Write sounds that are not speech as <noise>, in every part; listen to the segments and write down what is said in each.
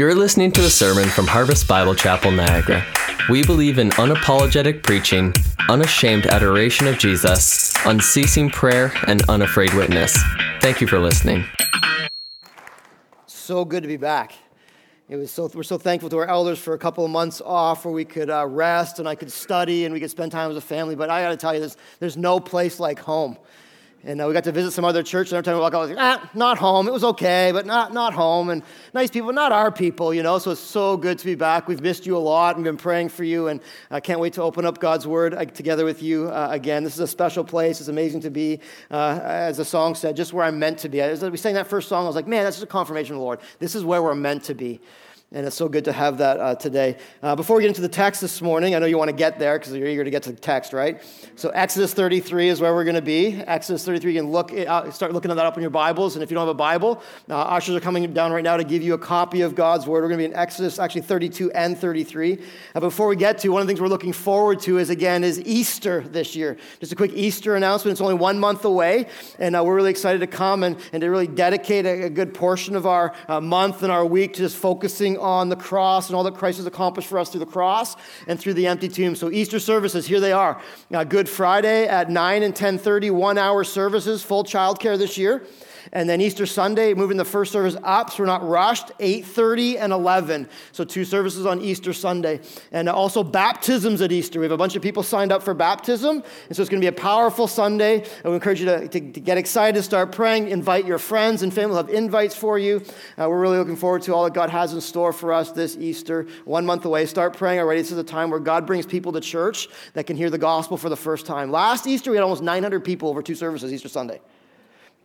You're listening to a sermon from Harvest Bible Chapel, Niagara. We believe in unapologetic preaching, unashamed adoration of Jesus, unceasing prayer, and unafraid witness. Thank you for listening. So good to be back. It was so, we're so thankful to our elders for a couple of months off where we could uh, rest and I could study and we could spend time as a family. But I got to tell you, there's, there's no place like home. And uh, we got to visit some other church, and every time we walk out, I was like, ah, not home. It was okay, but not, not home. And nice people, not our people, you know. So it's so good to be back. We've missed you a lot and been praying for you, and I can't wait to open up God's Word uh, together with you uh, again. This is a special place. It's amazing to be, uh, as the song said, just where I'm meant to be. As we sang that first song, I was like, man, that's just a confirmation of the Lord. This is where we're meant to be. And it's so good to have that uh, today. Uh, before we get into the text this morning, I know you want to get there because you're eager to get to the text, right? So Exodus 33 is where we're going to be. Exodus 33, you can look, uh, start looking at that up in your Bibles. And if you don't have a Bible, uh, ushers are coming down right now to give you a copy of God's Word. We're going to be in Exodus, actually 32 and 33. Uh, before we get to, one of the things we're looking forward to is, again, is Easter this year. Just a quick Easter announcement. It's only one month away. And uh, we're really excited to come and, and to really dedicate a, a good portion of our month and our week to just focusing on the cross and all that Christ has accomplished for us through the cross and through the empty tomb. So Easter services, here they are. Uh, Good Friday at 9 and 10:30, one hour services, full childcare this year. And then Easter Sunday, moving the first service up, so we're not rushed, 8.30 and 11. So two services on Easter Sunday. And also baptisms at Easter. We have a bunch of people signed up for baptism. And so it's going to be a powerful Sunday. And we encourage you to, to, to get excited, start praying, invite your friends and family. We'll have invites for you. Uh, we're really looking forward to all that God has in store for us this Easter, one month away. Start praying already. This is a time where God brings people to church that can hear the gospel for the first time. Last Easter, we had almost 900 people over two services, Easter Sunday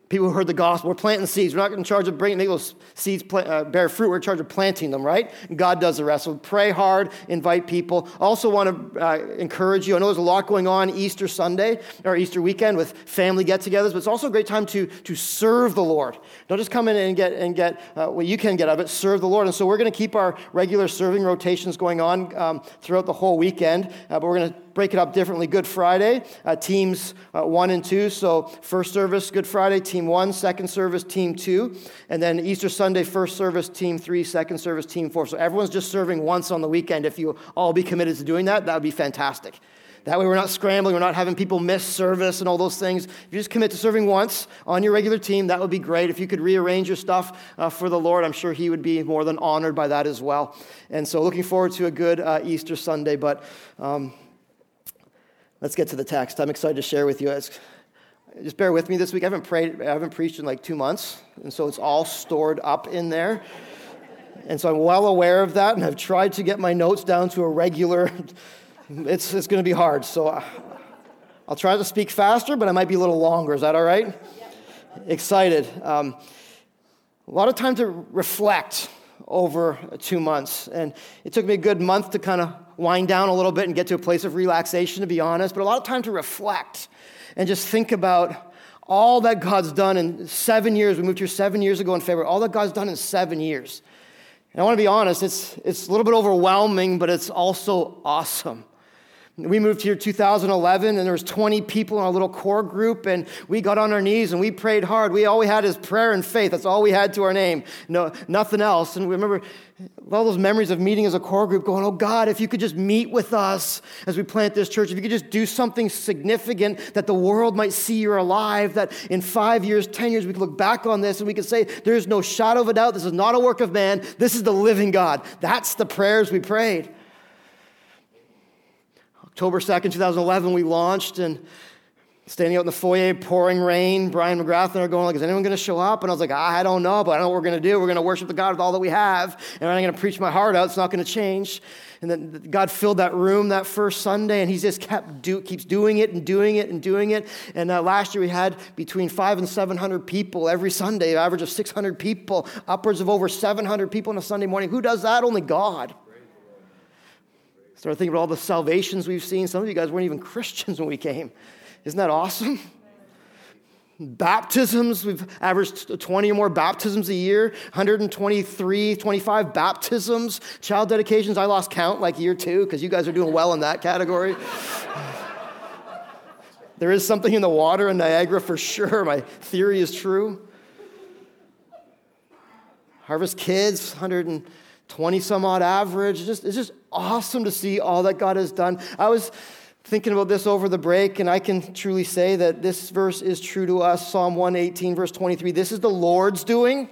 people who heard the gospel. We're planting seeds. We're not in charge of bringing those seeds uh, bear fruit. We're in charge of planting them, right? God does the rest. So pray hard, invite people. Also want to uh, encourage you. I know there's a lot going on Easter Sunday or Easter weekend with family get-togethers, but it's also a great time to, to serve the Lord. Don't just come in and get and get uh, what you can get out of it. Serve the Lord. And so we're going to keep our regular serving rotations going on um, throughout the whole weekend, uh, but we're going to break it up differently. Good Friday, uh, teams uh, one and two. So, first service, Good Friday, team one, second service, team two. And then Easter Sunday, first service, team three, second service, team four. So, everyone's just serving once on the weekend. If you all be committed to doing that, that would be fantastic. That way, we're not scrambling, we're not having people miss service and all those things. If you just commit to serving once on your regular team, that would be great. If you could rearrange your stuff uh, for the Lord, I'm sure He would be more than honored by that as well. And so, looking forward to a good uh, Easter Sunday. But um, Let's get to the text. I'm excited to share with you. Just bear with me this week. I haven't prayed, I haven't preached in like two months, and so it's all stored up in there. And so I'm well aware of that, and I've tried to get my notes down to a regular. <laughs> It's, it's going to be hard. So uh, I'll try to speak faster, but I might be a little longer. Is that all right? Excited. Um, a lot of time to reflect over two months. And it took me a good month to kind of wind down a little bit and get to a place of relaxation, to be honest, but a lot of time to reflect and just think about all that God's done in seven years. We moved here seven years ago in February, all that God's done in seven years. And I want to be honest, it's, it's a little bit overwhelming, but it's also awesome. We moved here 2011 and there was 20 people in our little core group and we got on our knees and we prayed hard. We all we had is prayer and faith. That's all we had to our name. No, nothing else. And we remember all those memories of meeting as a core group going, oh God, if you could just meet with us as we plant this church, if you could just do something significant that the world might see you're alive, that in five years, 10 years, we could look back on this and we could say, there's no shadow of a doubt. This is not a work of man. This is the living God. That's the prayers we prayed. October 2nd, 2011, we launched and standing out in the foyer, pouring rain. Brian McGrath and I are going like, is anyone going to show up? And I was like, I don't know, but I know what we're going to do. We're going to worship the God with all that we have. And I'm going to preach my heart out. It's not going to change. And then God filled that room that first Sunday, and He just kept do, keeps doing it and doing it and doing it. And uh, last year we had between five and seven hundred people every Sunday, average of six hundred people, upwards of over seven hundred people on a Sunday morning. Who does that? Only God. Started thinking about all the salvations we've seen. Some of you guys weren't even <laughs> Christians when we came. Isn't that awesome? Baptisms, we've averaged 20 or more baptisms a year, 123, 25 baptisms, child dedications. I lost count like year two because you guys are doing well in that category. <sighs> there is something in the water in Niagara for sure. My theory is true. Harvest Kids, 100 20 some odd average. It's just, it's just awesome to see all that God has done. I was thinking about this over the break, and I can truly say that this verse is true to us. Psalm 118, verse 23. This is the Lord's doing.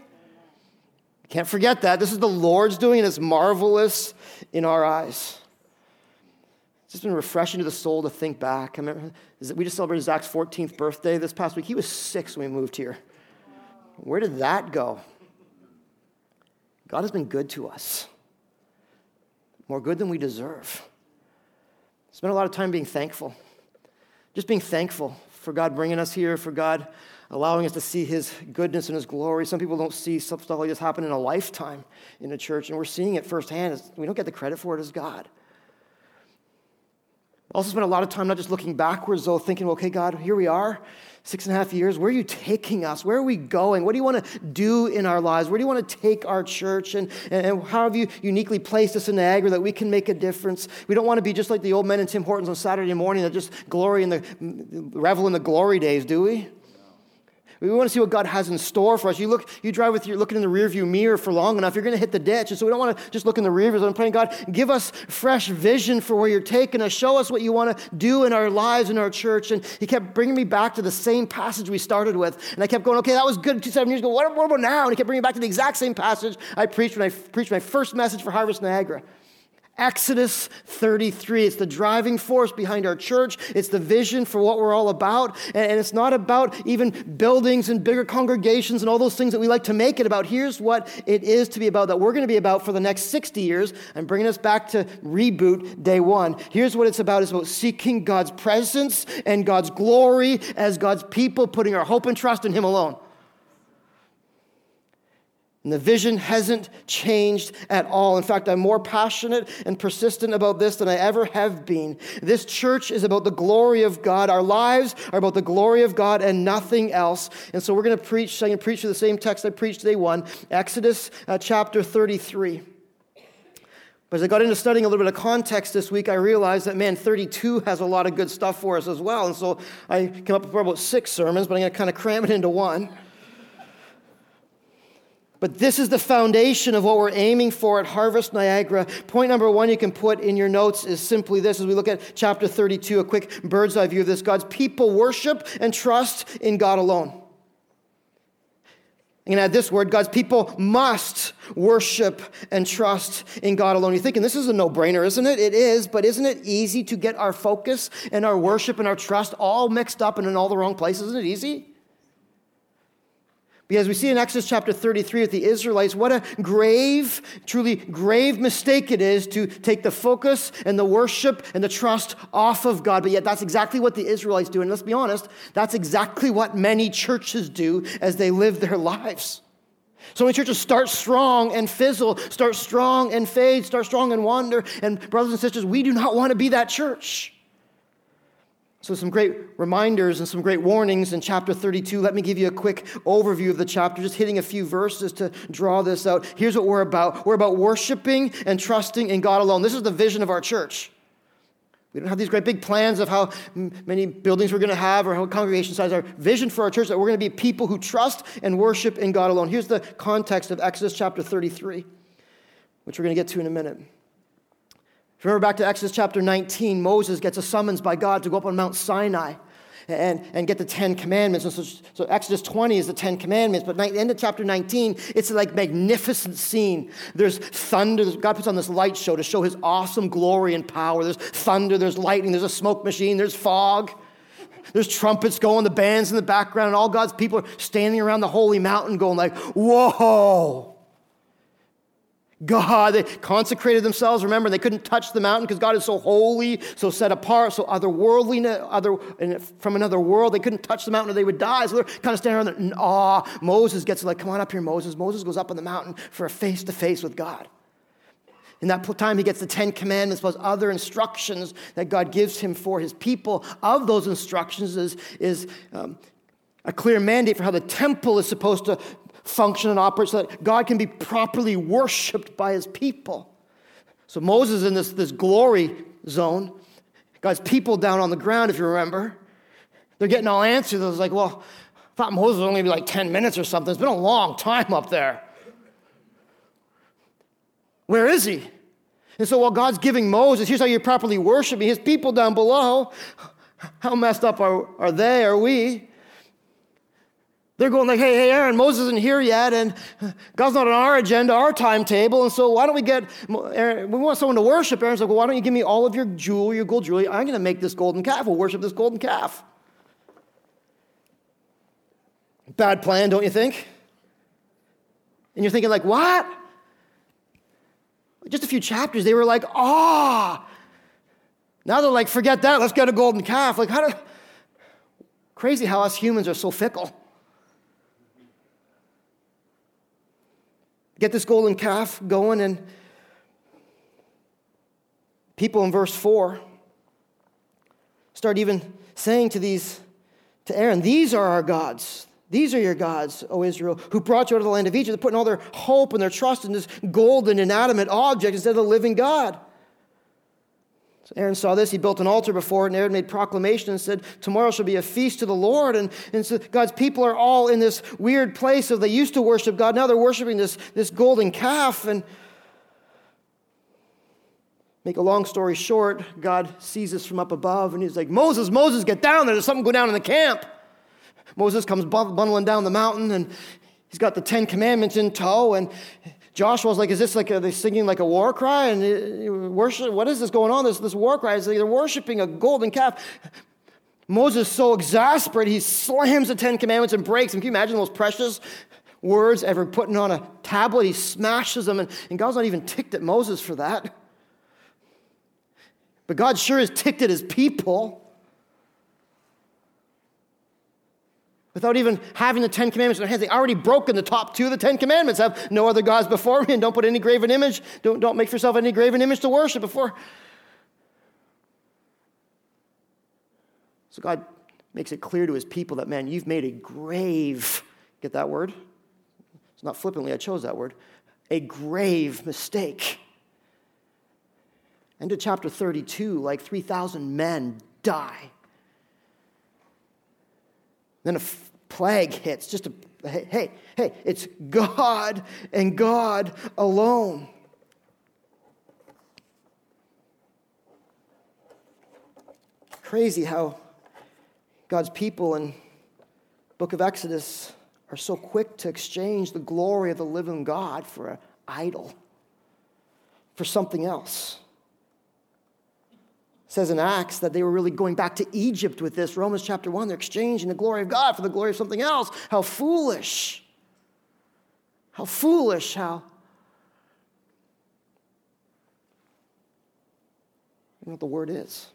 Can't forget that. This is the Lord's doing, and it's marvelous in our eyes. It's just been refreshing to the soul to think back. I remember, we just celebrated Zach's 14th birthday this past week. He was six when we moved here. Where did that go? God has been good to us, more good than we deserve. Spend a lot of time being thankful. Just being thankful for God bringing us here, for God allowing us to see His goodness and His glory. Some people don't see stuff like this happen in a lifetime in a church, and we're seeing it firsthand. We don't get the credit for it as God. Also, spend a lot of time not just looking backwards, though, thinking, okay, God, here we are, six and a half years. Where are you taking us? Where are we going? What do you want to do in our lives? Where do you want to take our church? And, and how have you uniquely placed us in Niagara that we can make a difference? We don't want to be just like the old men in Tim Hortons on Saturday morning that just glory in the revel in the glory days, do we? We want to see what God has in store for us. You look, you drive with your looking in the rearview mirror for long enough, you're going to hit the ditch. And so we don't want to just look in the rearview. So I'm praying, God, give us fresh vision for where you're taking us. Show us what you want to do in our lives, in our church. And He kept bringing me back to the same passage we started with. And I kept going, okay, that was good two, seven years ago. What, what about now? And He kept bringing me back to the exact same passage I preached when I preached my first message for Harvest Niagara. Exodus 33. It's the driving force behind our church. It's the vision for what we're all about. And it's not about even buildings and bigger congregations and all those things that we like to make it about. Here's what it is to be about that we're going to be about for the next 60 years. I'm bringing us back to reboot day one. Here's what it's about it's about seeking God's presence and God's glory as God's people, putting our hope and trust in Him alone. And the vision hasn't changed at all. In fact, I'm more passionate and persistent about this than I ever have been. This church is about the glory of God. Our lives are about the glory of God and nothing else. And so we're going to preach, I'm going to preach the same text I preached day one, Exodus uh, chapter 33. But as I got into studying a little bit of context this week, I realized that, man, 32 has a lot of good stuff for us as well. And so I came up with about six sermons, but I'm going to kind of cram it into one. But this is the foundation of what we're aiming for at Harvest Niagara. Point number one you can put in your notes is simply this as we look at chapter 32, a quick bird's eye view of this God's people worship and trust in God alone. I'm going to add this word God's people must worship and trust in God alone. You're thinking this is a no brainer, isn't it? It is, but isn't it easy to get our focus and our worship and our trust all mixed up and in all the wrong places? Isn't it easy? Because we see in Exodus chapter 33 with the Israelites, what a grave, truly grave mistake it is to take the focus and the worship and the trust off of God. But yet, that's exactly what the Israelites do. And let's be honest, that's exactly what many churches do as they live their lives. So many churches start strong and fizzle, start strong and fade, start strong and wander. And, brothers and sisters, we do not want to be that church. So, some great reminders and some great warnings in chapter 32. Let me give you a quick overview of the chapter, just hitting a few verses to draw this out. Here's what we're about we're about worshiping and trusting in God alone. This is the vision of our church. We don't have these great big plans of how many buildings we're going to have or how congregation size. Our vision for our church that we're going to be people who trust and worship in God alone. Here's the context of Exodus chapter 33, which we're going to get to in a minute. Remember back to Exodus chapter 19, Moses gets a summons by God to go up on Mount Sinai and, and get the Ten Commandments. And so, so Exodus 20 is the Ten Commandments, but the end of chapter 19, it's like magnificent scene. There's thunder. God puts on this light show to show his awesome glory and power. There's thunder, there's lightning, there's a smoke machine, there's fog. There's trumpets going, the bands in the background, and all God's people are standing around the holy mountain going like, whoa. God, they consecrated themselves. Remember, they couldn't touch the mountain because God is so holy, so set apart, so otherworldly, other, from another world. They couldn't touch the mountain or they would die. So they're kind of standing around there in awe. Moses gets like, come on up here, Moses. Moses goes up on the mountain for a face to face with God. In that time, he gets the Ten Commandments plus other instructions that God gives him for his people. Of those instructions is, is um, a clear mandate for how the temple is supposed to function and operate so that God can be properly worshiped by his people. So Moses in this, this glory zone. God's people down on the ground, if you remember. They're getting all answers. Was like, well, I thought Moses was only be like 10 minutes or something. It's been a long time up there. Where is he? And so while God's giving Moses, here's how you properly worship me, his people down below, how messed up are, are they, are we? They're going like, hey, hey, Aaron, Moses isn't here yet, and God's not on our agenda, our timetable, and so why don't we get, Aaron, we want someone to worship. Aaron's like, well, why don't you give me all of your jewel, your gold jewelry? I'm going to make this golden calf. We'll worship this golden calf. Bad plan, don't you think? And you're thinking like, what? Just a few chapters, they were like, ah. Now they're like, forget that, let's get a golden calf. Like, how do, crazy how us humans are so fickle. Get this golden calf going, and people in verse 4 start even saying to these, to Aaron, These are our gods. These are your gods, O Israel, who brought you out of the land of Egypt. They're putting all their hope and their trust in this golden, inanimate object instead of the living God. Aaron saw this. He built an altar before it, and Aaron made proclamation and said, Tomorrow shall be a feast to the Lord. And, and so God's people are all in this weird place of they used to worship God. Now they're worshiping this, this golden calf. And make a long story short, God sees us from up above, and he's like, Moses, Moses, get down there. There's something going down in the camp. Moses comes bundling down the mountain, and he's got the Ten Commandments in tow. And Joshua's like, is this like, are they singing like a war cry? And uh, worship, what is this going on? This, this war cry is they're worshiping a golden calf. Moses is so exasperated, he slams the Ten Commandments and breaks them. Can you imagine those precious words ever putting on a tablet? He smashes them, and, and God's not even ticked at Moses for that. But God sure is ticked at his people. Without even having the Ten Commandments in their hands. They already broken the top two of the Ten Commandments. Have no other gods before me, and don't put any graven image. Don't, don't make for yourself any graven image to worship before. So God makes it clear to his people that, man, you've made a grave, get that word? It's not flippantly, I chose that word. A grave mistake. End of chapter 32, like 3,000 men die then a f- plague hits. Just a, hey, hey, hey, it's God and God alone. Crazy how God's people in book of Exodus are so quick to exchange the glory of the living God for an idol, for something else says in Acts that they were really going back to Egypt with this. Romans chapter 1, they're exchanging the glory of God for the glory of something else. How foolish. How foolish. How. You know what the word is.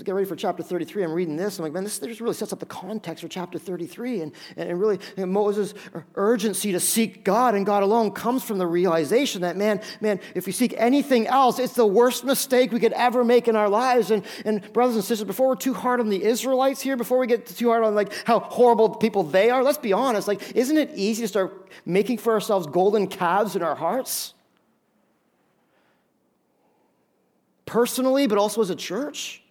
So get ready for chapter 33. I'm reading this. I'm like, man, this, this really sets up the context for chapter 33. And, and really, and Moses' urgency to seek God and God alone comes from the realization that, man, man, if we seek anything else, it's the worst mistake we could ever make in our lives. And, and brothers and sisters, before we're too hard on the Israelites here, before we get too hard on like how horrible people they are, let's be honest. Like, isn't it easy to start making for ourselves golden calves in our hearts? Personally, but also as a church?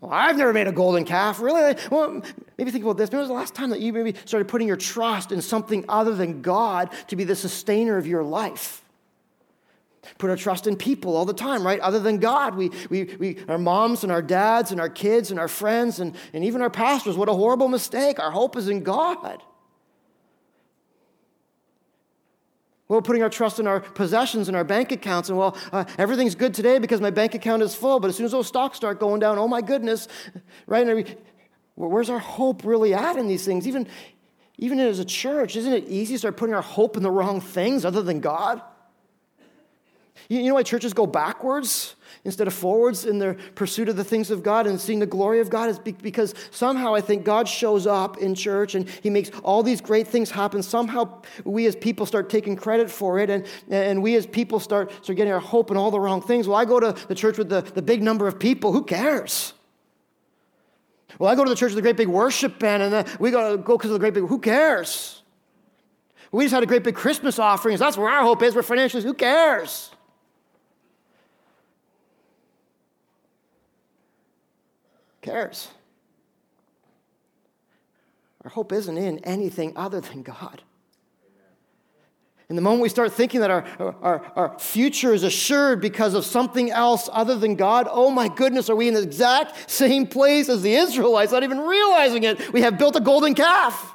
Well, I've never made a golden calf. Really? Well, maybe think about this. When was the last time that you maybe started putting your trust in something other than God to be the sustainer of your life? Put our trust in people all the time, right? Other than God. We, we, we, our moms and our dads and our kids and our friends and, and even our pastors. What a horrible mistake. Our hope is in God. We're putting our trust in our possessions and our bank accounts, and well, uh, everything's good today because my bank account is full. But as soon as those stocks start going down, oh my goodness, right? where's our hope really at in these things? Even, even as a church, isn't it easy to start putting our hope in the wrong things other than God? You, you know why churches go backwards? Instead of forwards in their pursuit of the things of God and seeing the glory of God is because somehow I think God shows up in church and he makes all these great things happen. Somehow we as people start taking credit for it and, and we as people start, start getting our hope in all the wrong things. Well, I go to the church with the, the big number of people. Who cares? Well, I go to the church with a great big worship band and then we gotta go because of the great big, who cares? We just had a great big Christmas offering. That's where our hope is. We're financially, who cares? Cares? Our hope isn't in anything other than God. And the moment we start thinking that our, our, our future is assured because of something else other than God, oh my goodness, are we in the exact same place as the Israelites, not even realizing it? We have built a golden calf.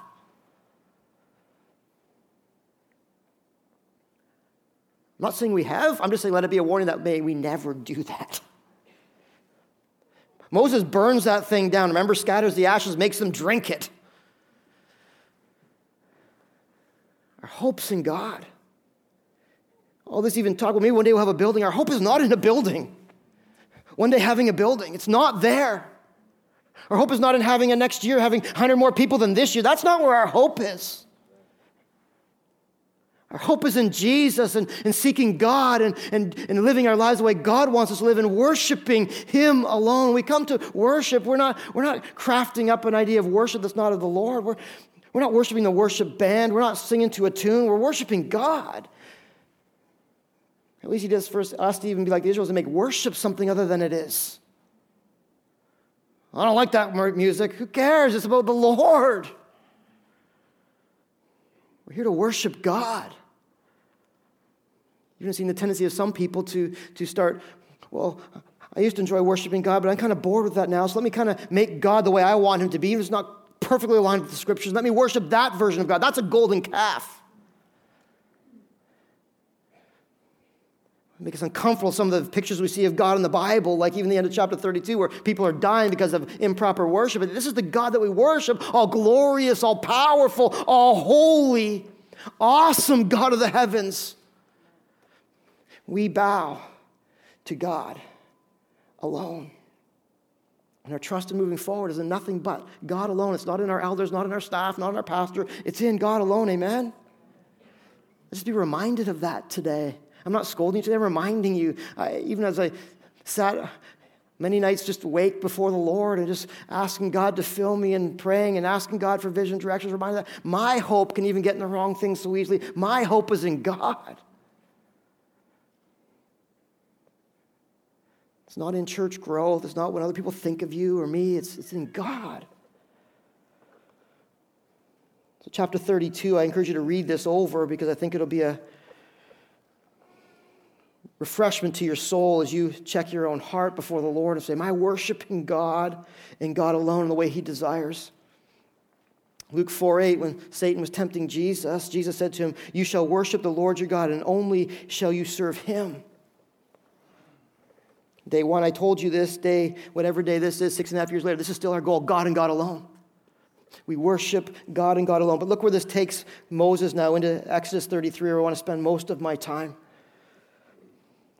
I'm not saying we have, I'm just saying let it be a warning that may we never do that. Moses burns that thing down. Remember, scatters the ashes, makes them drink it. Our hope's in God. All this even talk with me, one day we'll have a building. Our hope is not in a building. One day having a building, it's not there. Our hope is not in having a next year, having 100 more people than this year. That's not where our hope is. Our hope is in Jesus and, and seeking God and, and, and living our lives the way God wants us to live and worshiping Him alone. We come to worship. We're not, we're not crafting up an idea of worship that's not of the Lord. We're, we're not worshiping the worship band. We're not singing to a tune. We're worshiping God. At least he does for us to even be like the Israelites and make worship something other than it is. I don't like that music. Who cares? It's about the Lord. We're here to worship God. You've seen the tendency of some people to, to start, well, I used to enjoy worshiping God, but I'm kind of bored with that now. So let me kind of make God the way I want him to be. If It's not perfectly aligned with the scriptures. Let me worship that version of God. That's a golden calf. make us uncomfortable some of the pictures we see of God in the Bible, like even the end of chapter 32, where people are dying because of improper worship. This is the God that we worship, all glorious, all powerful, all holy, awesome God of the heavens. We bow to God alone. And our trust in moving forward is in nothing but God alone. It's not in our elders, not in our staff, not in our pastor. It's in God alone. Amen? Let's be reminded of that today. I'm not scolding you today, I'm reminding you. I, even as I sat many nights just awake before the Lord and just asking God to fill me and praying and asking God for vision, directions, reminding that my hope can even get in the wrong things so easily. My hope is in God. It's not in church growth. It's not what other people think of you or me. It's, it's in God. So, chapter 32, I encourage you to read this over because I think it'll be a refreshment to your soul as you check your own heart before the Lord and say, Am I worshiping God and God alone in the way He desires? Luke 4 8, when Satan was tempting Jesus, Jesus said to him, You shall worship the Lord your God, and only shall you serve him. Day one, I told you this. Day, whatever day this is, six and a half years later, this is still our goal God and God alone. We worship God and God alone. But look where this takes Moses now into Exodus 33, where I want to spend most of my time.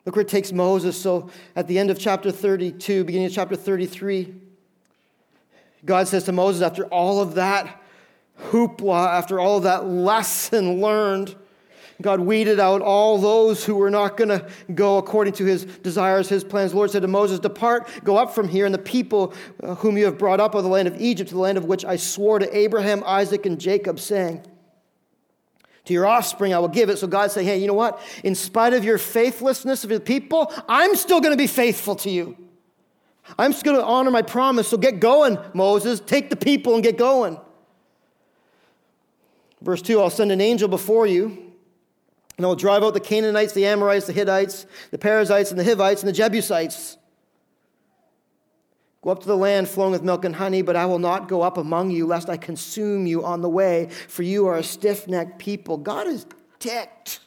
Look where it takes Moses. So at the end of chapter 32, beginning of chapter 33, God says to Moses, after all of that hoopla, after all of that lesson learned, God weeded out all those who were not going to go according to his desires, his plans. The Lord said to Moses, Depart, go up from here, and the people uh, whom you have brought up of the land of Egypt, to the land of which I swore to Abraham, Isaac, and Jacob, saying, To your offspring I will give it. So God saying, Hey, you know what? In spite of your faithlessness of the people, I'm still going to be faithful to you. I'm still going to honor my promise. So get going, Moses. Take the people and get going. Verse 2 I'll send an angel before you and I will drive out the Canaanites, the Amorites, the Hittites, the Perizzites, and the Hivites, and the Jebusites. Go up to the land flowing with milk and honey, but I will not go up among you, lest I consume you on the way, for you are a stiff necked people. God is ticked.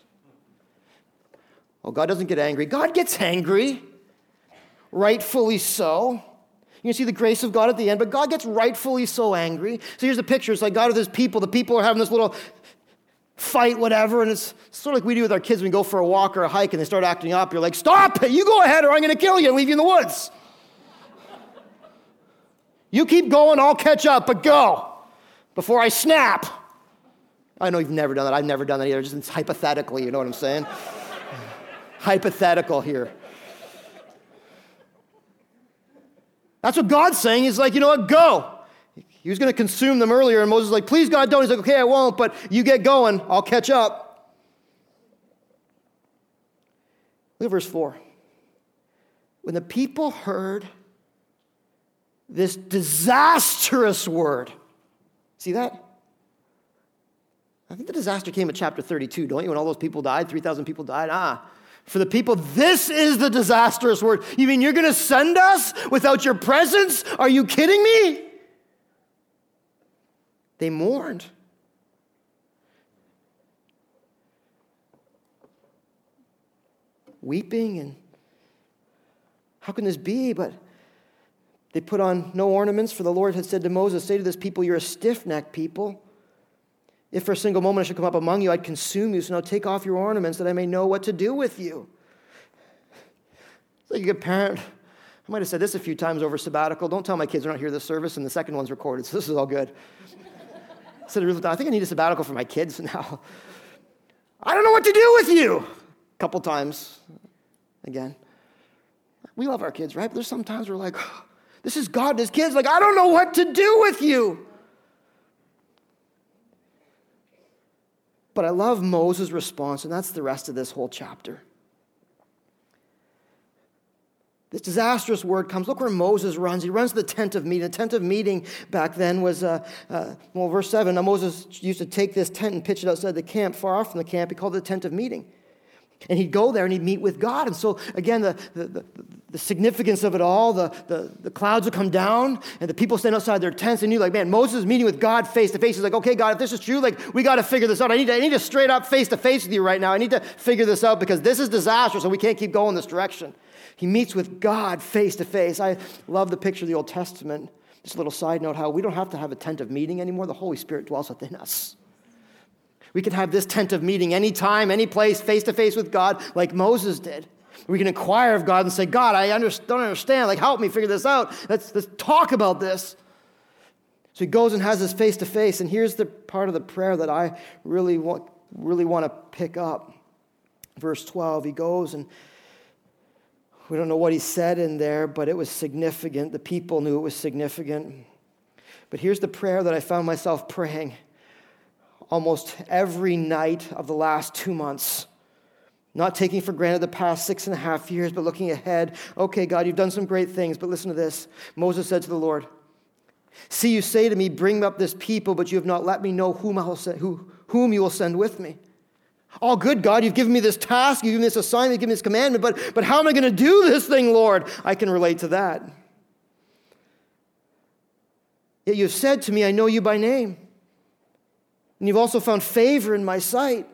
Oh, God doesn't get angry. God gets angry, rightfully so. You can see the grace of God at the end, but God gets rightfully so angry. So here's the picture. It's like God with his people. The people are having this little fight, whatever. And it's sort of like we do with our kids when we go for a walk or a hike and they start acting up. You're like, stop, it, you go ahead or I'm going to kill you and leave you in the woods. you keep going, I'll catch up, but go before I snap. I know you've never done that. I've never done that either. Just hypothetically, you know what I'm saying? <sighs> Hypothetical here. That's what God's saying. He's like, you know what? Go. He was going to consume them earlier, and Moses was like, Please, God, don't. He's like, Okay, I won't, but you get going. I'll catch up. Look at verse 4. When the people heard this disastrous word, see that? I think the disaster came at chapter 32, don't you? When all those people died, 3,000 people died. Ah, for the people, this is the disastrous word. You mean you're going to send us without your presence? Are you kidding me? They mourned. Weeping and how can this be? But they put on no ornaments, for the Lord had said to Moses, Say to this people, You're a stiff necked people. If for a single moment I should come up among you, I'd consume you. So now take off your ornaments that I may know what to do with you. It's like a good parent. I might have said this a few times over sabbatical. Don't tell my kids they're not here this service, and the second one's recorded, so this is all good. I said, I think I need a sabbatical for my kids <laughs> now. I don't know what to do with you. A couple times. Again. We love our kids, right? But there's sometimes we're like, this is God and his kids. Like, I don't know what to do with you. But I love Moses' response, and that's the rest of this whole chapter. This disastrous word comes. Look where Moses runs. He runs to the tent of meeting. The tent of meeting back then was, uh, uh, well, verse 7. Now Moses used to take this tent and pitch it outside the camp, far off from the camp. He called it the tent of meeting. And he'd go there and he'd meet with God. And so, again, the, the, the, the, significance of it all, the, the, the clouds would come down and the people stand outside their tents and you like, man, Moses is meeting with God face to face. He's like, okay, God, if this is true, like, we got to figure this out. I need to, I need to straight up face to face with you right now. I need to figure this out because this is disastrous and we can't keep going this direction. He meets with God face to face. I love the picture of the Old Testament. Just a little side note how we don't have to have a tent of meeting anymore. The Holy Spirit dwells within us. We can have this tent of meeting anytime, any place, face to face with God, like Moses did. We can inquire of God and say, God, I under- don't understand. Like, help me figure this out. Let's, let's talk about this. So he goes and has this face to face. And here's the part of the prayer that I really want, really want to pick up. Verse 12, he goes and we don't know what he said in there, but it was significant. The people knew it was significant. But here's the prayer that I found myself praying almost every night of the last two months. Not taking for granted the past six and a half years, but looking ahead. Okay, God, you've done some great things, but listen to this. Moses said to the Lord, See, you say to me, Bring up this people, but you have not let me know whom, I will send, who, whom you will send with me. All good, God, you've given me this task, you've given me this assignment, you've given me this commandment, but, but how am I going to do this thing, Lord? I can relate to that. Yet you've said to me, I know you by name. And you've also found favor in my sight.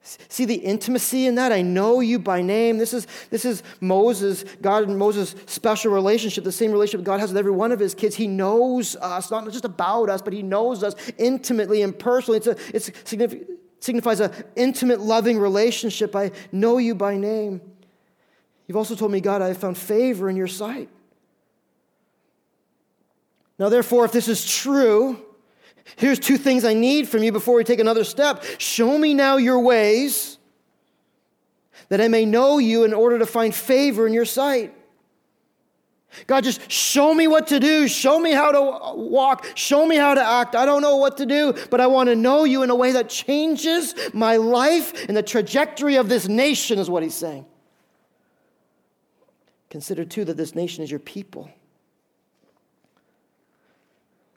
See the intimacy in that? I know you by name. This is, this is Moses, God and Moses' special relationship, the same relationship God has with every one of his kids. He knows us, not just about us, but he knows us intimately and personally. It's, it's signifies an intimate, loving relationship. I know you by name. You've also told me, God, I have found favor in your sight. Now, therefore, if this is true, Here's two things I need from you before we take another step. Show me now your ways, that I may know you in order to find favor in your sight. God, just show me what to do. Show me how to walk. Show me how to act. I don't know what to do, but I want to know you in a way that changes my life and the trajectory of this nation, is what he's saying. Consider, too, that this nation is your people.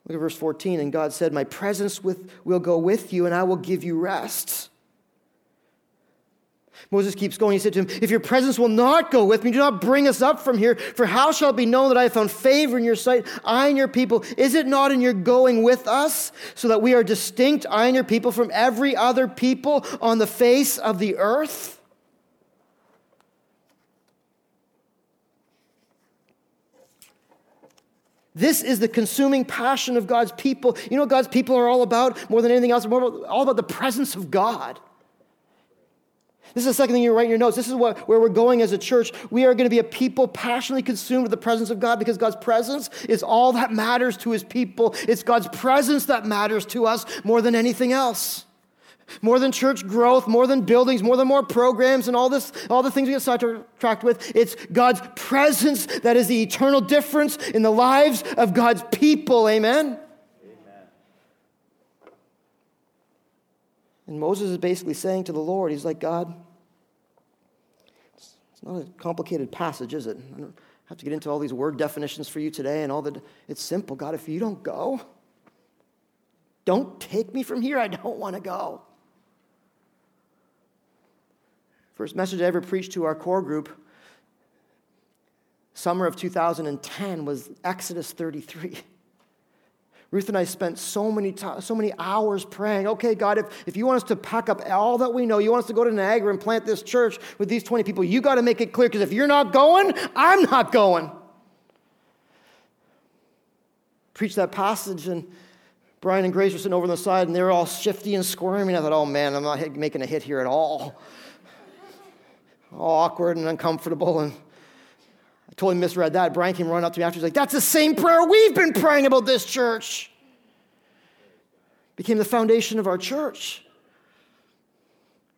Look at verse 14. And God said, My presence with, will go with you, and I will give you rest. Moses keeps going. He said to him, If your presence will not go with me, do not bring us up from here. For how shall it be known that I have found favor in your sight, I and your people? Is it not in your going with us, so that we are distinct, I and your people, from every other people on the face of the earth? This is the consuming passion of God's people. You know what God's people are all about more than anything else? More, all about the presence of God. This is the second thing you write in your notes. This is what, where we're going as a church. We are going to be a people passionately consumed with the presence of God because God's presence is all that matters to his people. It's God's presence that matters to us more than anything else. More than church growth, more than buildings, more than more programs and all this, all the things we get sidetracked with. It's God's presence that is the eternal difference in the lives of God's people. Amen. Amen. And Moses is basically saying to the Lord, he's like, God, it's not a complicated passage, is it? I don't have to get into all these word definitions for you today and all that. It's simple. God, if you don't go, Don't take me from here. I don't want to go. First message I ever preached to our core group, summer of 2010, was Exodus 33. <laughs> Ruth and I spent so many, so many hours praying. Okay, God, if, if you want us to pack up all that we know, you want us to go to Niagara and plant this church with these 20 people, you got to make it clear because if you're not going, I'm not going. Preach that passage, and Brian and Grace were sitting over on the side, and they were all shifty and squirming. I thought, oh man, I'm not making a hit here at all. All awkward and uncomfortable. And I totally misread that. Brian came running up to me after. He's like, That's the same prayer we've been praying about this church. Became the foundation of our church.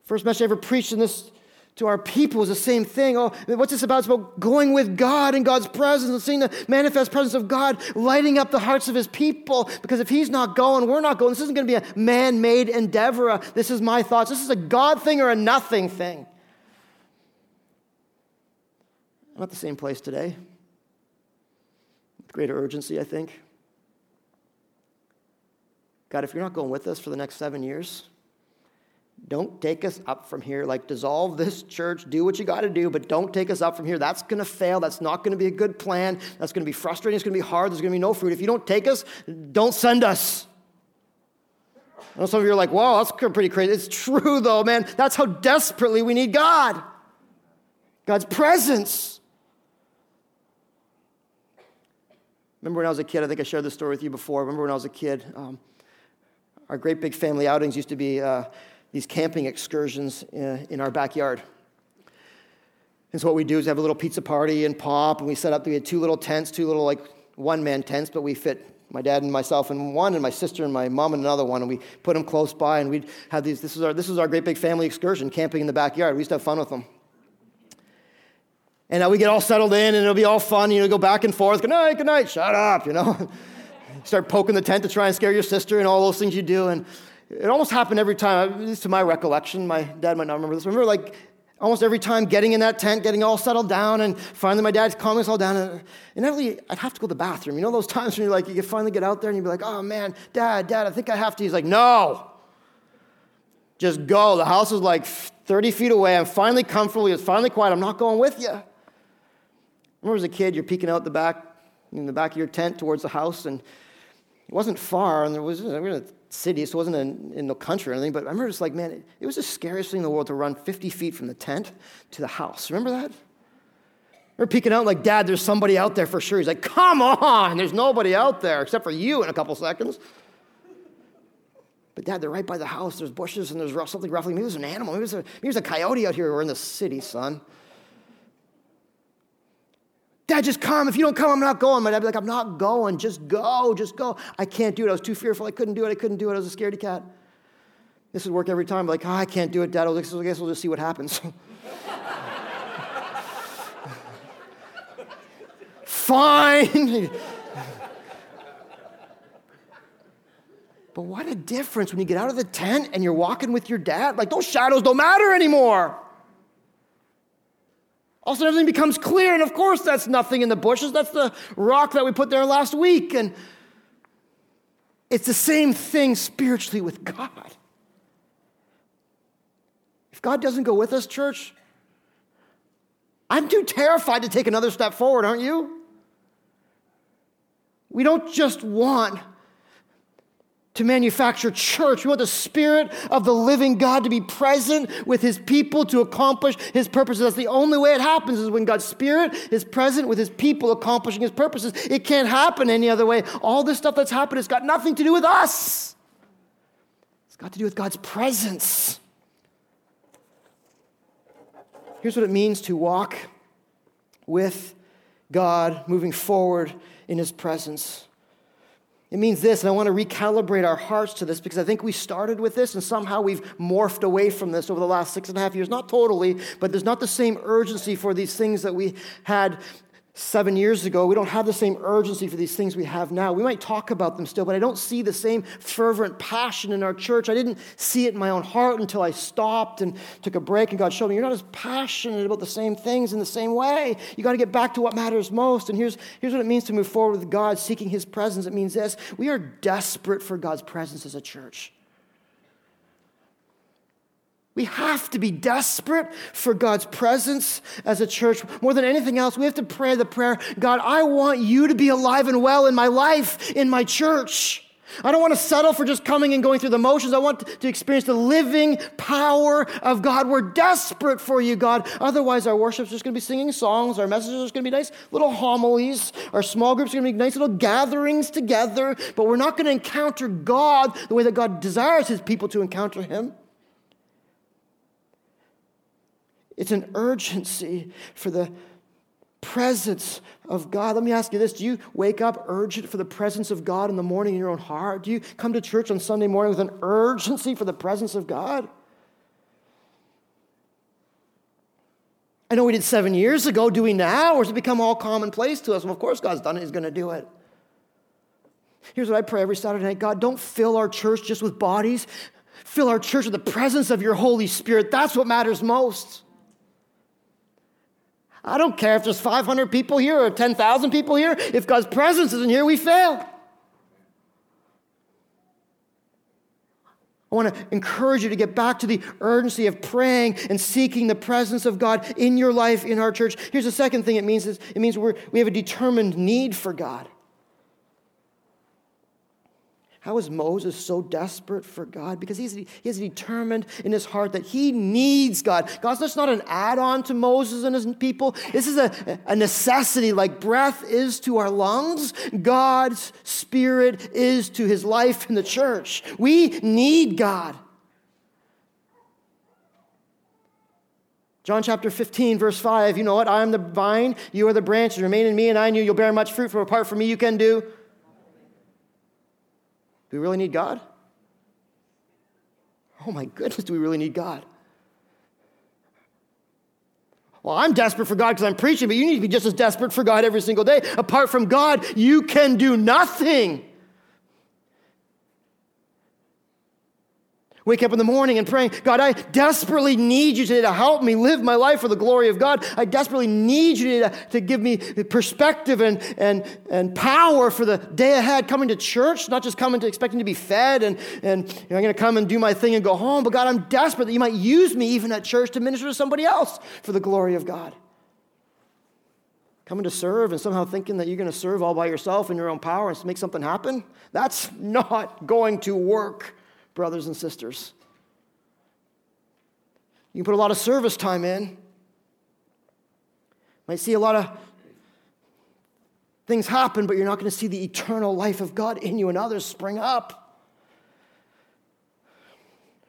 First message I ever preached in this to our people was the same thing. Oh, what's this about? It's about going with God in God's presence and seeing the manifest presence of God lighting up the hearts of his people. Because if he's not going, we're not going. This isn't going to be a man made endeavor. This is my thoughts. This is a God thing or a nothing thing. I'm at the same place today. With greater urgency, I think. God, if you're not going with us for the next seven years, don't take us up from here. Like, dissolve this church, do what you got to do, but don't take us up from here. That's going to fail. That's not going to be a good plan. That's going to be frustrating. It's going to be hard. There's going to be no fruit. If you don't take us, don't send us. I know some of you are like, wow, that's pretty crazy. It's true, though, man. That's how desperately we need God God's presence. Remember when I was a kid? I think I shared this story with you before. Remember when I was a kid? Um, our great big family outings used to be uh, these camping excursions in, uh, in our backyard. And so what we do is have a little pizza party and pop, and we set up. We had two little tents, two little like one man tents, but we fit my dad and myself in one, and my sister and my mom in another one, and we put them close by, and we'd have these. This was our this was our great big family excursion, camping in the backyard. We used to have fun with them. And we get all settled in and it'll be all fun. You know, go back and forth. Good night, good night. Shut up, you know. <laughs> Start poking the tent to try and scare your sister and all those things you do. And it almost happened every time, at least to my recollection. My dad might not remember this. Remember, like, almost every time getting in that tent, getting all settled down, and finally my dad's calming us all down. And inevitably, I'd have to go to the bathroom. You know those <laughs> times when you're like, you finally get out there and you'd be like, oh man, dad, dad, I think I have to. He's like, no. Just go. The house is like 30 feet away. I'm finally comfortable. It's finally quiet. I'm not going with you. Remember as a kid, you're peeking out the back, in the back of your tent towards the house, and it wasn't far, and there was, we were in a city, so it wasn't in, in the country or anything, but I remember just like, man, it, it was the scariest thing in the world to run 50 feet from the tent to the house. Remember that? We're peeking out like, Dad, there's somebody out there for sure. He's like, come on, there's nobody out there except for you in a couple seconds. But Dad, they're right by the house. There's bushes and there's something ruffling. Maybe there's an animal. Maybe there's a, maybe a coyote out here. We're in the city, son. Dad, just come. If you don't come, I'm not going. My dad be like, I'm not going. Just go. Just go. I can't do it. I was too fearful. I couldn't do it. I couldn't do it. I was a scaredy cat. This would work every time. Like, oh, I can't do it, Dad. I guess we'll just see what happens. <laughs> Fine. but what a difference when you get out of the tent and you're walking with your dad. Like, those shadows don't matter anymore. All of a sudden, everything becomes clear. And of course, that's nothing in the bushes. That's the rock that we put there last week. And it's the same thing spiritually with God. If God doesn't go with us, church, I'm too terrified to take another step forward, aren't you? We don't just want to manufacture church. We want the Spirit of the living God to be present with His people to accomplish His purposes. That's the only way it happens is when God's Spirit is present with His people accomplishing His purposes. It can't happen any other way. All this stuff that's happened has got nothing to do with us, it's got to do with God's presence. Here's what it means to walk with God, moving forward in His presence. It means this, and I want to recalibrate our hearts to this because I think we started with this and somehow we've morphed away from this over the last six and a half years. Not totally, but there's not the same urgency for these things that we had seven years ago, we don't have the same urgency for these things we have now. We might talk about them still, but I don't see the same fervent passion in our church. I didn't see it in my own heart until I stopped and took a break, and God showed me you're not as passionate about the same things in the same way. You got to get back to what matters most. And here's, here's what it means to move forward with God, seeking His presence. It means this we are desperate for God's presence as a church. We have to be desperate for God's presence as a church. More than anything else, we have to pray the prayer God, I want you to be alive and well in my life, in my church. I don't want to settle for just coming and going through the motions. I want to experience the living power of God. We're desperate for you, God. Otherwise, our worship's just going to be singing songs. Our messages are just going to be nice little homilies. Our small groups are going to be nice little gatherings together. But we're not going to encounter God the way that God desires his people to encounter him. It's an urgency for the presence of God. Let me ask you this Do you wake up urgent for the presence of God in the morning in your own heart? Do you come to church on Sunday morning with an urgency for the presence of God? I know we did seven years ago. Do we now? Or has it become all commonplace to us? Well, of course, God's done it. He's going to do it. Here's what I pray every Saturday night God, don't fill our church just with bodies. Fill our church with the presence of your Holy Spirit. That's what matters most. I don't care if there's 500 people here or 10,000 people here. If God's presence isn't here, we fail. I want to encourage you to get back to the urgency of praying and seeking the presence of God in your life, in our church. Here's the second thing it means is it means we we have a determined need for God. How is Moses so desperate for God? Because he's, he is determined in his heart that he needs God. God's just not an add on to Moses and his people. This is a, a necessity, like breath is to our lungs, God's spirit is to his life in the church. We need God. John chapter 15, verse 5, you know what? I am the vine, you are the branches. Remain in me, and I in you. You'll bear much fruit, for apart from me, you can do do we really need God? Oh my goodness, do we really need God? Well, I'm desperate for God because I'm preaching, but you need to be just as desperate for God every single day. Apart from God, you can do nothing. Wake up in the morning and praying, God, I desperately need you today to help me live my life for the glory of God. I desperately need you to, to give me perspective and, and, and power for the day ahead. Coming to church, not just coming to expecting to be fed and, and you know, I'm going to come and do my thing and go home, but God, I'm desperate that you might use me even at church to minister to somebody else for the glory of God. Coming to serve and somehow thinking that you're going to serve all by yourself in your own power and make something happen, that's not going to work brothers and sisters. You can put a lot of service time in. Might see a lot of things happen, but you're not going to see the eternal life of God in you and others spring up.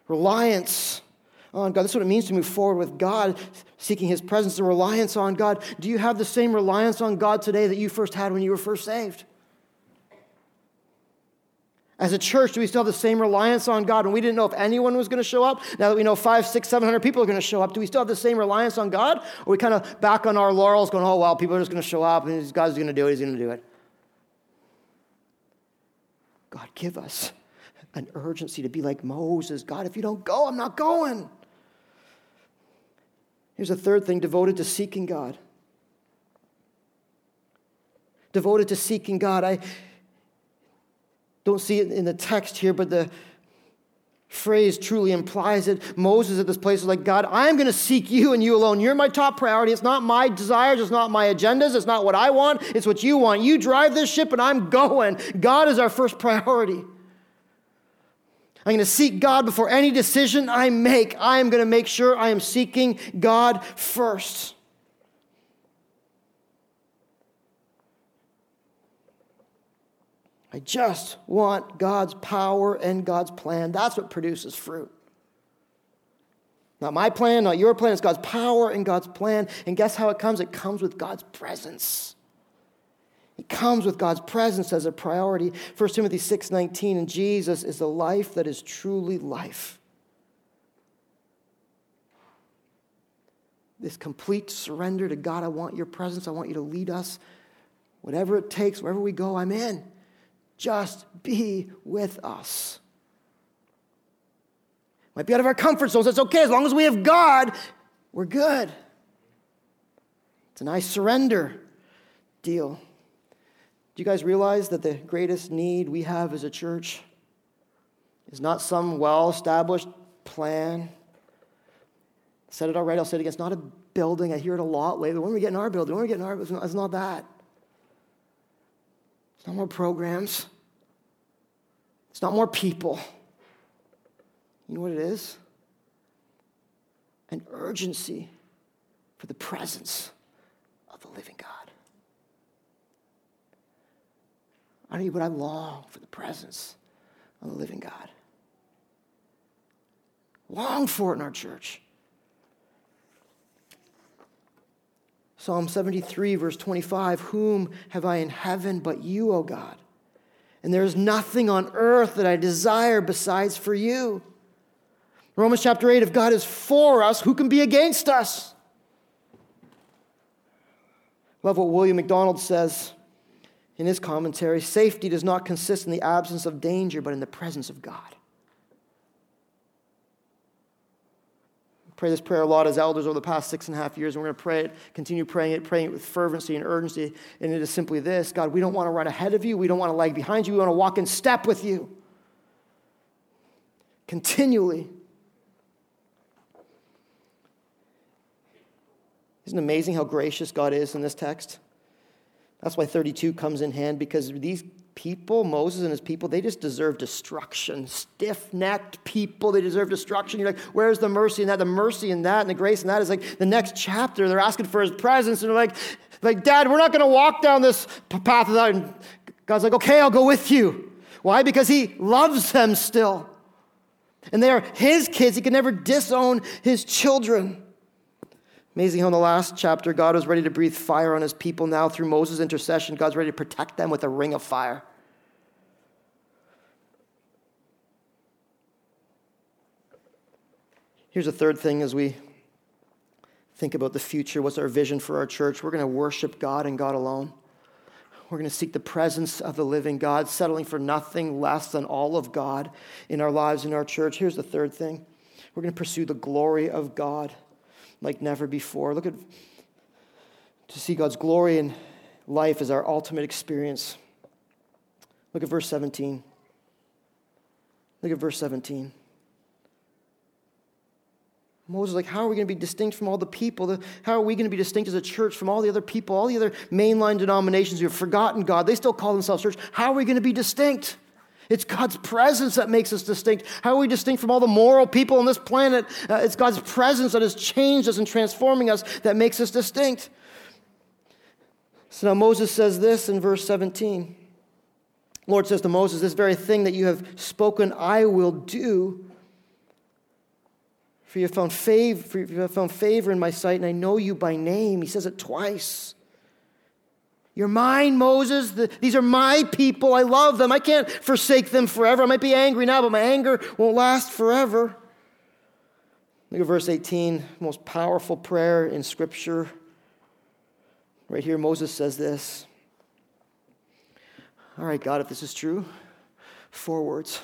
Reliance on God. That's what it means to move forward with God, seeking His presence, and reliance on God. Do you have the same reliance on God today that you first had when you were first saved? As a church, do we still have the same reliance on God? And we didn't know if anyone was going to show up. Now that we know five, six, seven hundred people are going to show up, do we still have the same reliance on God? Or we kind of back on our laurels going, oh, well, people are just going to show up and God's going to do it, He's going to do it. God, give us an urgency to be like Moses. God, if you don't go, I'm not going. Here's a third thing devoted to seeking God. Devoted to seeking God. I don't see it in the text here, but the phrase truly implies it. Moses at this place is like, God, I'm going to seek you and you alone. You're my top priority. It's not my desires, it's not my agendas, it's not what I want, it's what you want. You drive this ship and I'm going. God is our first priority. I'm going to seek God before any decision I make. I am going to make sure I am seeking God first. I just want God's power and God's plan. That's what produces fruit. Not my plan, not your plan. It's God's power and God's plan. And guess how it comes? It comes with God's presence. It comes with God's presence as a priority. 1 Timothy 6:19, and Jesus is the life that is truly life. this complete surrender to God. I want your presence. I want you to lead us. Whatever it takes, wherever we go, I'm in. Just be with us. Might be out of our comfort zones. That's okay. As long as we have God, we're good. It's a nice surrender deal. Do you guys realize that the greatest need we have as a church is not some well established plan? I said it already, I'll say it again. It's not a building. I hear it a lot lately. When we getting our building? When we getting our building? It's not that. It's not more programs. It's not more people. You know what it is? An urgency for the presence of the living God. I don't but I long for the presence of the living God. Long for it in our church. Psalm 73, verse 25 Whom have I in heaven but you, O God? And there is nothing on earth that I desire besides for you. Romans chapter 8 if God is for us, who can be against us? Love what William MacDonald says in his commentary safety does not consist in the absence of danger, but in the presence of God. Pray this prayer a lot as elders over the past six and a half years, and we're going to pray it, continue praying it, praying it with fervency and urgency. And it is simply this God, we don't want to run ahead of you, we don't want to lag behind you, we want to walk in step with you. Continually. Isn't it amazing how gracious God is in this text? That's why 32 comes in hand because these people, Moses and his people, they just deserve destruction. Stiff necked people, they deserve destruction. You're like, where's the mercy in that? The mercy in that and the grace in that is like the next chapter. They're asking for his presence and they're like, like Dad, we're not going to walk down this path without. And God's like, okay, I'll go with you. Why? Because he loves them still. And they are his kids. He can never disown his children. Amazing how in the last chapter, God was ready to breathe fire on his people. Now, through Moses' intercession, God's ready to protect them with a ring of fire. Here's a third thing as we think about the future. What's our vision for our church? We're going to worship God and God alone. We're going to seek the presence of the living God, settling for nothing less than all of God in our lives, in our church. Here's the third thing we're going to pursue the glory of God like never before. Look at to see God's glory in life as our ultimate experience. Look at verse 17. Look at verse 17. Moses like, how are we going to be distinct from all the people? How are we going to be distinct as a church from all the other people, all the other mainline denominations who have forgotten God? They still call themselves church. How are we going to be distinct? It's God's presence that makes us distinct. How are we distinct from all the moral people on this planet? Uh, it's God's presence that has changed us and transforming us that makes us distinct. So now Moses says this in verse 17. Lord says to Moses, This very thing that you have spoken, I will do. For you have found favor, you have found favor in my sight, and I know you by name. He says it twice. You're mine, Moses. The, these are my people. I love them. I can't forsake them forever. I might be angry now, but my anger won't last forever. Look at verse 18, most powerful prayer in Scripture. Right here, Moses says this All right, God, if this is true, four words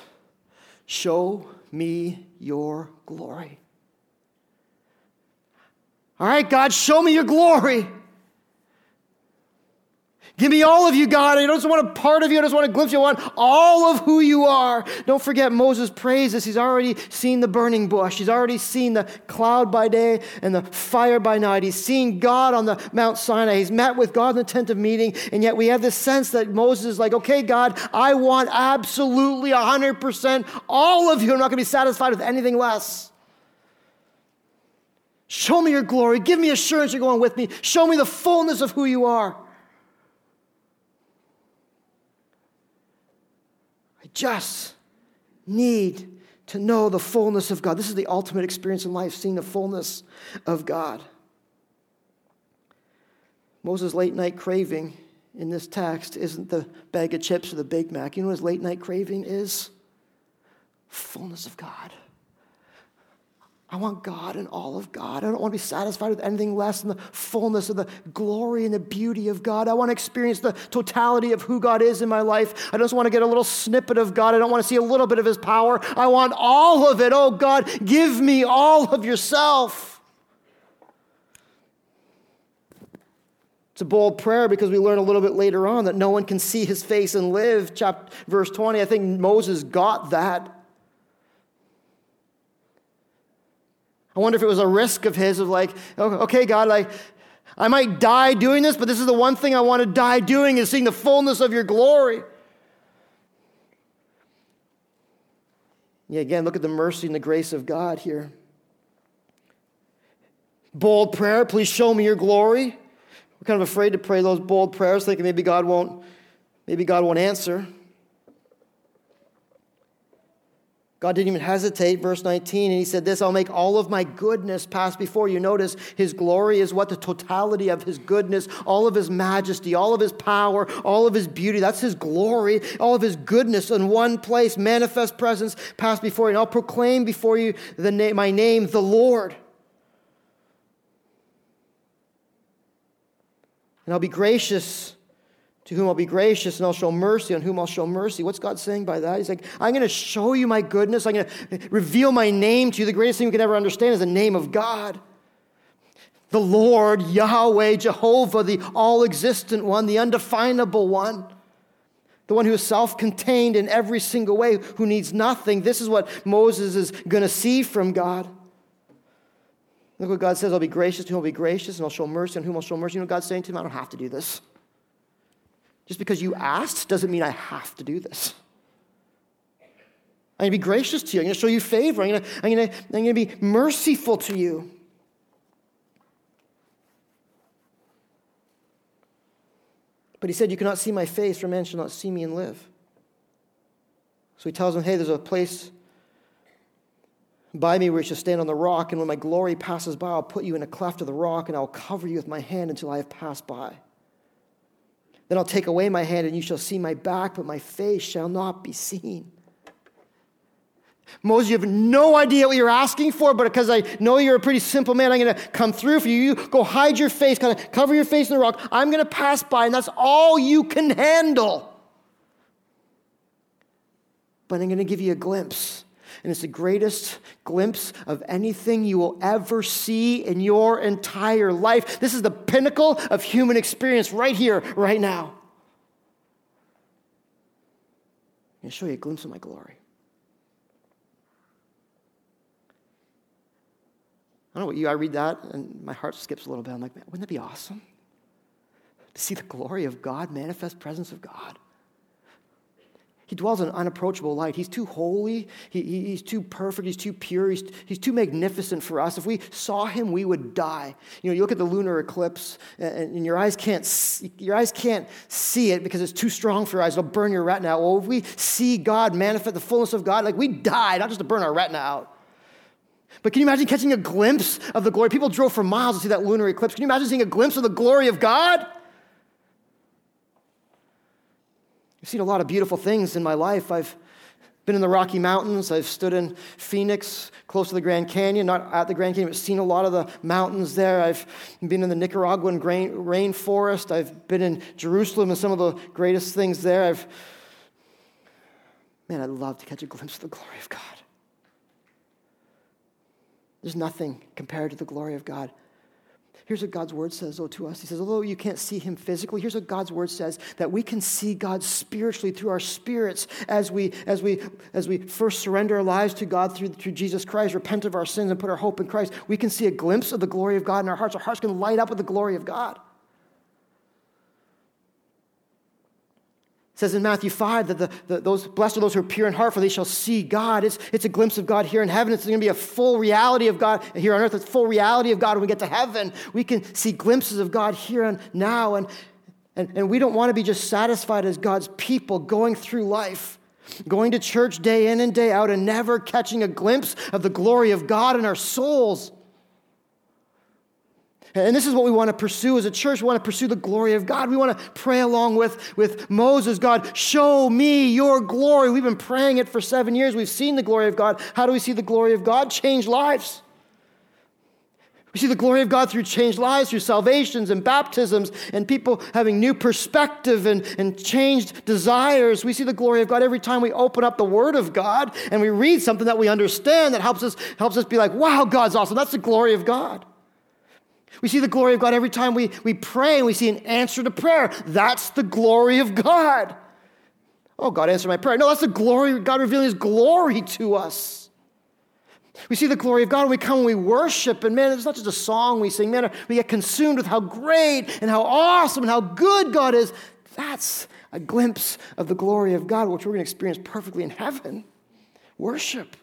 show me your glory. All right, God, show me your glory. Give me all of you, God. I don't just want a part of you. I just want a glimpse. I want all of who you are. Don't forget, Moses prays this. He's already seen the burning bush. He's already seen the cloud by day and the fire by night. He's seen God on the Mount Sinai. He's met with God in the tent of meeting. And yet we have this sense that Moses is like, okay, God, I want absolutely 100% all of you. I'm not going to be satisfied with anything less. Show me your glory. Give me assurance you're going with me. Show me the fullness of who you are. I just need to know the fullness of God. This is the ultimate experience in life, seeing the fullness of God. Moses' late night craving in this text isn't the bag of chips or the Big Mac. You know what his late night craving is? Fullness of God. I want God and all of God. I don't want to be satisfied with anything less than the fullness of the glory and the beauty of God. I want to experience the totality of who God is in my life. I just want to get a little snippet of God. I don't want to see a little bit of His power. I want all of it. Oh, God, give me all of yourself. It's a bold prayer because we learn a little bit later on that no one can see his face and live. Chapter, verse 20, I think Moses got that. I wonder if it was a risk of his of like, oh, okay, God, like, I might die doing this, but this is the one thing I want to die doing is seeing the fullness of your glory. Yeah, again, look at the mercy and the grace of God here. Bold prayer, please show me your glory. We're kind of afraid to pray those bold prayers, thinking maybe God won't, maybe God won't answer. God didn't even hesitate, verse 19, and he said this I'll make all of my goodness pass before you. Notice his glory is what the totality of his goodness, all of his majesty, all of his power, all of his beauty. That's his glory, all of his goodness in one place, manifest presence pass before you. And I'll proclaim before you the na- my name, the Lord. And I'll be gracious to whom I'll be gracious, and I'll show mercy on whom I'll show mercy. What's God saying by that? He's like, I'm going to show you my goodness. I'm going to reveal my name to you. The greatest thing you can ever understand is the name of God. The Lord, Yahweh, Jehovah, the all existent one, the undefinable one, the one who is self contained in every single way, who needs nothing. This is what Moses is going to see from God. Look what God says I'll be gracious to whom I'll be gracious, and I'll show mercy on whom I'll show mercy. You know God's saying to him? I don't have to do this. Just because you asked doesn't mean I have to do this. I'm going to be gracious to you. I'm going to show you favor. I'm going to, I'm going to, I'm going to be merciful to you. But he said, You cannot see my face, for man shall not see me and live. So he tells him, Hey, there's a place by me where you shall stand on the rock, and when my glory passes by, I'll put you in a cleft of the rock, and I'll cover you with my hand until I have passed by. Then I'll take away my hand, and you shall see my back, but my face shall not be seen. Moses, you have no idea what you're asking for, but because I know you're a pretty simple man, I'm going to come through for you. You go hide your face, kind of cover your face in the rock. I'm going to pass by, and that's all you can handle. But I'm going to give you a glimpse and it's the greatest glimpse of anything you will ever see in your entire life. This is the pinnacle of human experience right here, right now. I'm going to show you a glimpse of my glory. I don't know what you, I read that and my heart skips a little bit. I'm like, man, wouldn't that be awesome? To see the glory of God, manifest presence of God. He dwells in unapproachable light. He's too holy. He, he's too perfect. He's too pure. He's, he's too magnificent for us. If we saw him, we would die. You know, you look at the lunar eclipse, and, and your eyes can't see, your eyes can't see it because it's too strong for your eyes. It'll burn your retina out. Well, if we see God manifest the fullness of God, like we die, not just to burn our retina out. But can you imagine catching a glimpse of the glory? People drove for miles to see that lunar eclipse. Can you imagine seeing a glimpse of the glory of God? I've seen a lot of beautiful things in my life. I've been in the Rocky Mountains. I've stood in Phoenix, close to the Grand Canyon, not at the Grand Canyon, but seen a lot of the mountains there. I've been in the Nicaraguan rainforest. I've been in Jerusalem and some of the greatest things there. I've, man, I'd love to catch a glimpse of the glory of God. There's nothing compared to the glory of God. Here's what God's word says, though, to us. He says, although you can't see him physically, here's what God's word says that we can see God spiritually through our spirits as we, as we, as we first surrender our lives to God through, through Jesus Christ, repent of our sins, and put our hope in Christ. We can see a glimpse of the glory of God in our hearts. Our hearts can light up with the glory of God. It says in Matthew 5 that the, the, those blessed are those who are pure in heart, for they shall see God. It's, it's a glimpse of God here in heaven. It's going to be a full reality of God here on earth. It's full reality of God when we get to heaven. We can see glimpses of God here and now. And, and, and we don't want to be just satisfied as God's people going through life, going to church day in and day out, and never catching a glimpse of the glory of God in our souls. And this is what we want to pursue as a church. We want to pursue the glory of God. We want to pray along with, with Moses God, show me your glory. We've been praying it for seven years. We've seen the glory of God. How do we see the glory of God? Change lives. We see the glory of God through changed lives, through salvations and baptisms, and people having new perspective and, and changed desires. We see the glory of God every time we open up the Word of God and we read something that we understand that helps us, helps us be like, wow, God's awesome. That's the glory of God. We see the glory of God every time we, we pray and we see an answer to prayer. That's the glory of God. Oh, God answered my prayer. No, that's the glory, God revealing His glory to us. We see the glory of God when we come and we worship, and man, it's not just a song we sing, man, we get consumed with how great and how awesome and how good God is. That's a glimpse of the glory of God, which we're going to experience perfectly in heaven. Worship.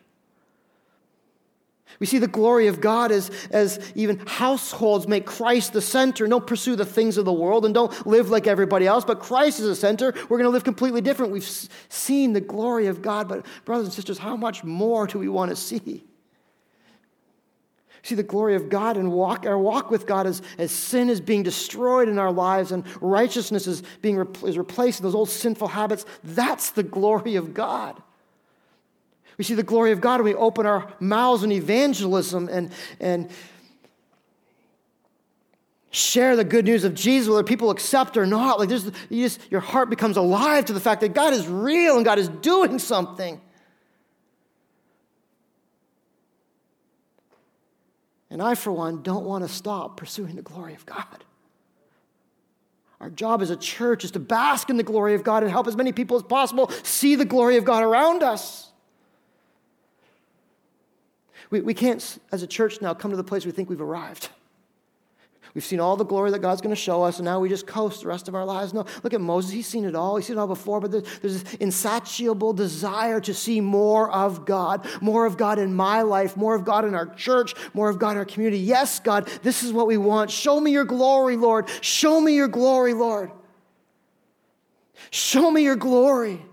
We see the glory of God as, as even households make Christ the center. Don't pursue the things of the world and don't live like everybody else, but Christ is the center. We're going to live completely different. We've seen the glory of God, but brothers and sisters, how much more do we want to see? see the glory of God and walk our walk with God as, as sin is being destroyed in our lives and righteousness is being is replacing those old sinful habits. That's the glory of God. We see the glory of God when we open our mouths in evangelism and, and share the good news of Jesus, whether people accept or not. Like there's, you just, your heart becomes alive to the fact that God is real and God is doing something. And I, for one, don't want to stop pursuing the glory of God. Our job as a church is to bask in the glory of God and help as many people as possible see the glory of God around us. We, we can't, as a church now, come to the place we think we've arrived. We've seen all the glory that God's going to show us, and now we just coast the rest of our lives. No, look at Moses. He's seen it all. He's seen it all before, but there's, there's this insatiable desire to see more of God, more of God in my life, more of God in our church, more of God in our community. Yes, God, this is what we want. Show me your glory, Lord. Show me your glory, Lord. Show me your glory.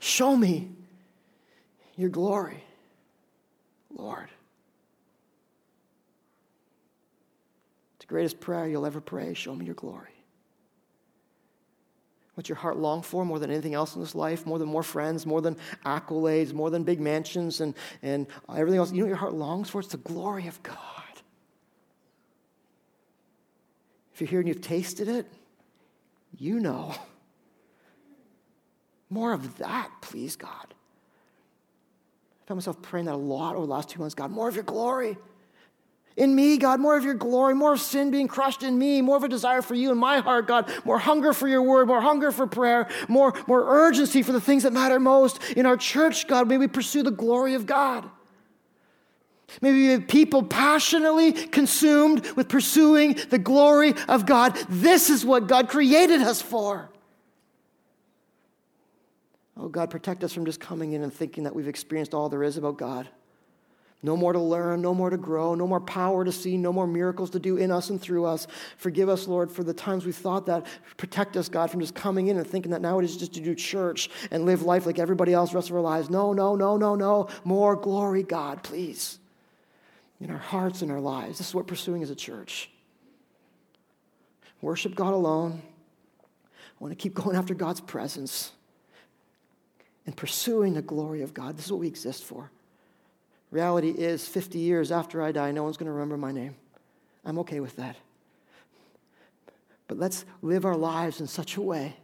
Show me your glory, Lord. It's the greatest prayer you'll ever pray. Show me your glory. What your heart long for more than anything else in this life? More than more friends, more than accolades, more than big mansions and, and everything else? You know what your heart longs for? It's the glory of God. If you're here and you've tasted it, you know. More of that, please, God. I found myself praying that a lot over the last two months God, more of your glory. In me, God, more of your glory, more of sin being crushed in me, more of a desire for you in my heart, God, more hunger for your word, more hunger for prayer, more, more urgency for the things that matter most. In our church, God, may we pursue the glory of God. Maybe people passionately consumed with pursuing the glory of God. This is what God created us for. Oh, God, protect us from just coming in and thinking that we've experienced all there is about God. No more to learn, no more to grow, no more power to see, no more miracles to do in us and through us. Forgive us, Lord, for the times we've thought that. Protect us, God, from just coming in and thinking that now it is just to do church and live life like everybody else the rest of our lives. No, no, no, no, no. More glory, God, please. In our hearts and our lives. This is what pursuing as a church. Worship God alone. I want to keep <laughs> going after God's presence and pursuing the glory of God. This is what we exist for. Reality is, 50 years after I die, no one's going to remember my name. I'm okay with that. But let's live our lives in such a way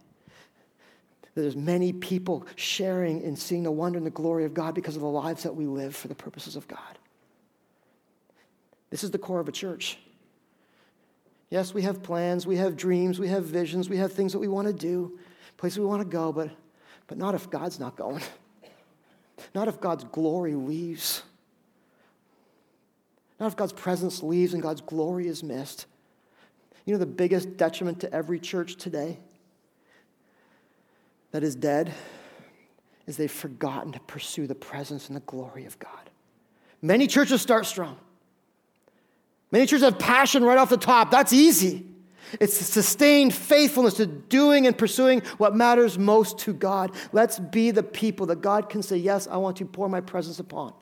that there's many people sharing and seeing the wonder and the glory of God because of the lives that we live for the purposes of God. This is the core of a church. Yes, we have plans, we have dreams, we have visions, we have things that we want to do, places we want to go, but, but not if God's not going. Not if God's glory leaves. Not if God's presence leaves and God's glory is missed. You know the biggest detriment to every church today that is dead is they've forgotten to pursue the presence and the glory of God. Many churches start strong. Many churches have passion right off the top. That's easy. It's sustained faithfulness to doing and pursuing what matters most to God. Let's be the people that God can say, Yes, I want to pour my presence upon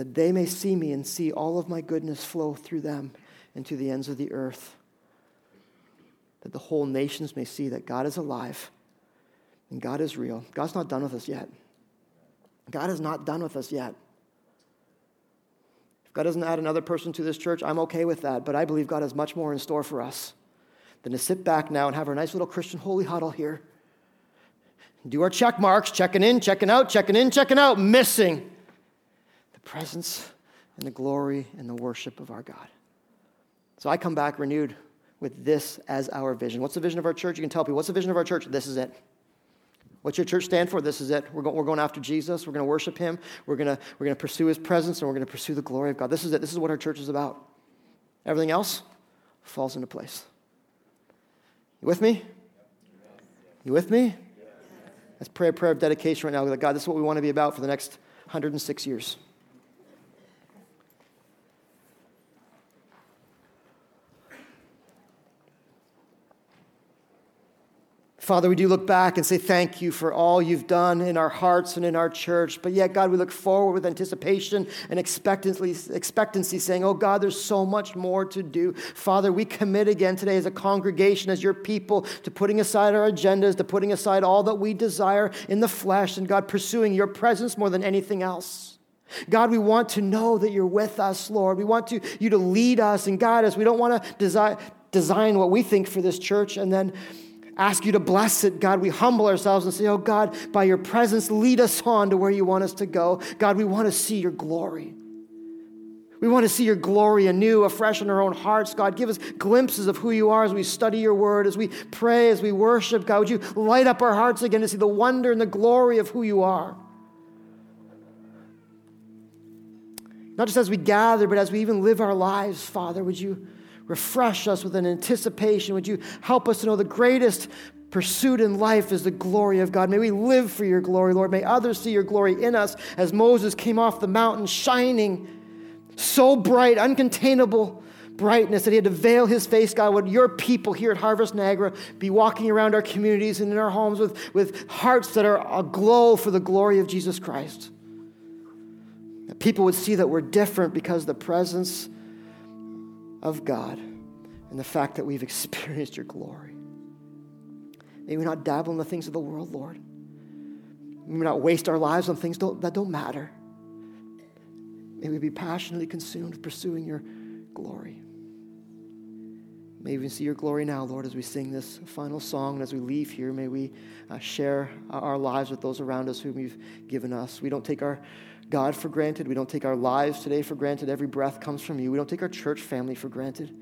that they may see me and see all of my goodness flow through them into the ends of the earth. That the whole nations may see that God is alive and God is real. God's not done with us yet. God is not done with us yet. If God doesn't add another person to this church, I'm okay with that, but I believe God has much more in store for us than to sit back now and have our nice little Christian holy huddle here. Do our check marks, checking in, checking out, checking in, checking out, missing the presence and the glory and the worship of our God. So I come back renewed with this as our vision. What's the vision of our church? You can tell people, what's the vision of our church? This is it. What's your church stand for? This is it. We're, we're going after Jesus. We're going to worship him. We're going we're to pursue his presence and we're going to pursue the glory of God. This is it. This is what our church is about. Everything else falls into place. You with me? You with me? Let's pray a prayer of dedication right now. God, this is what we want to be about for the next 106 years. Father, we do look back and say thank you for all you've done in our hearts and in our church. But yet, God, we look forward with anticipation and expectancy, expectancy, saying, Oh, God, there's so much more to do. Father, we commit again today as a congregation, as your people, to putting aside our agendas, to putting aside all that we desire in the flesh, and God, pursuing your presence more than anything else. God, we want to know that you're with us, Lord. We want to, you to lead us and guide us. We don't want to design, design what we think for this church and then ask you to bless it. God, we humble ourselves and say, Oh God, by your presence, lead us on to where you want us to go. God, we want to see your glory. We want to see your glory anew, afresh in our own hearts. God, give us glimpses of who you are as we study your word, as we pray, as we worship. God, would you light up our hearts again to see the wonder and the glory of who you are? Not just as we gather, but as we even live our lives, Father, would you? Refresh us with an anticipation. Would you help us to know the greatest pursuit in life is the glory of God? May we live for your glory, Lord. May others see your glory in us as Moses came off the mountain shining so bright, uncontainable brightness that he had to veil his face, God. Would your people here at Harvest Niagara be walking around our communities and in our homes with, with hearts that are aglow for the glory of Jesus Christ? That people would see that we're different because the presence of God and the fact that we've <laughs> experienced your glory. May we not dabble in the things of the world, Lord. May we not waste our lives on things don't, that don't matter. May we be passionately consumed pursuing your glory. May we see your glory now, Lord, as we sing this final song and as we leave here. May we uh, share our lives with those around us whom you've given us. We don't take our God for granted. We don't take our lives today for granted. Every breath comes from you. We don't take our church family for granted.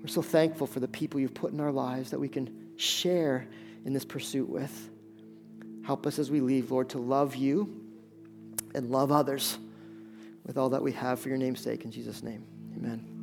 We're so thankful for the people you've put in our lives that we can share in this pursuit with. Help us as we leave, Lord, to love you and love others with all that we have for your name's sake. In Jesus' name, amen.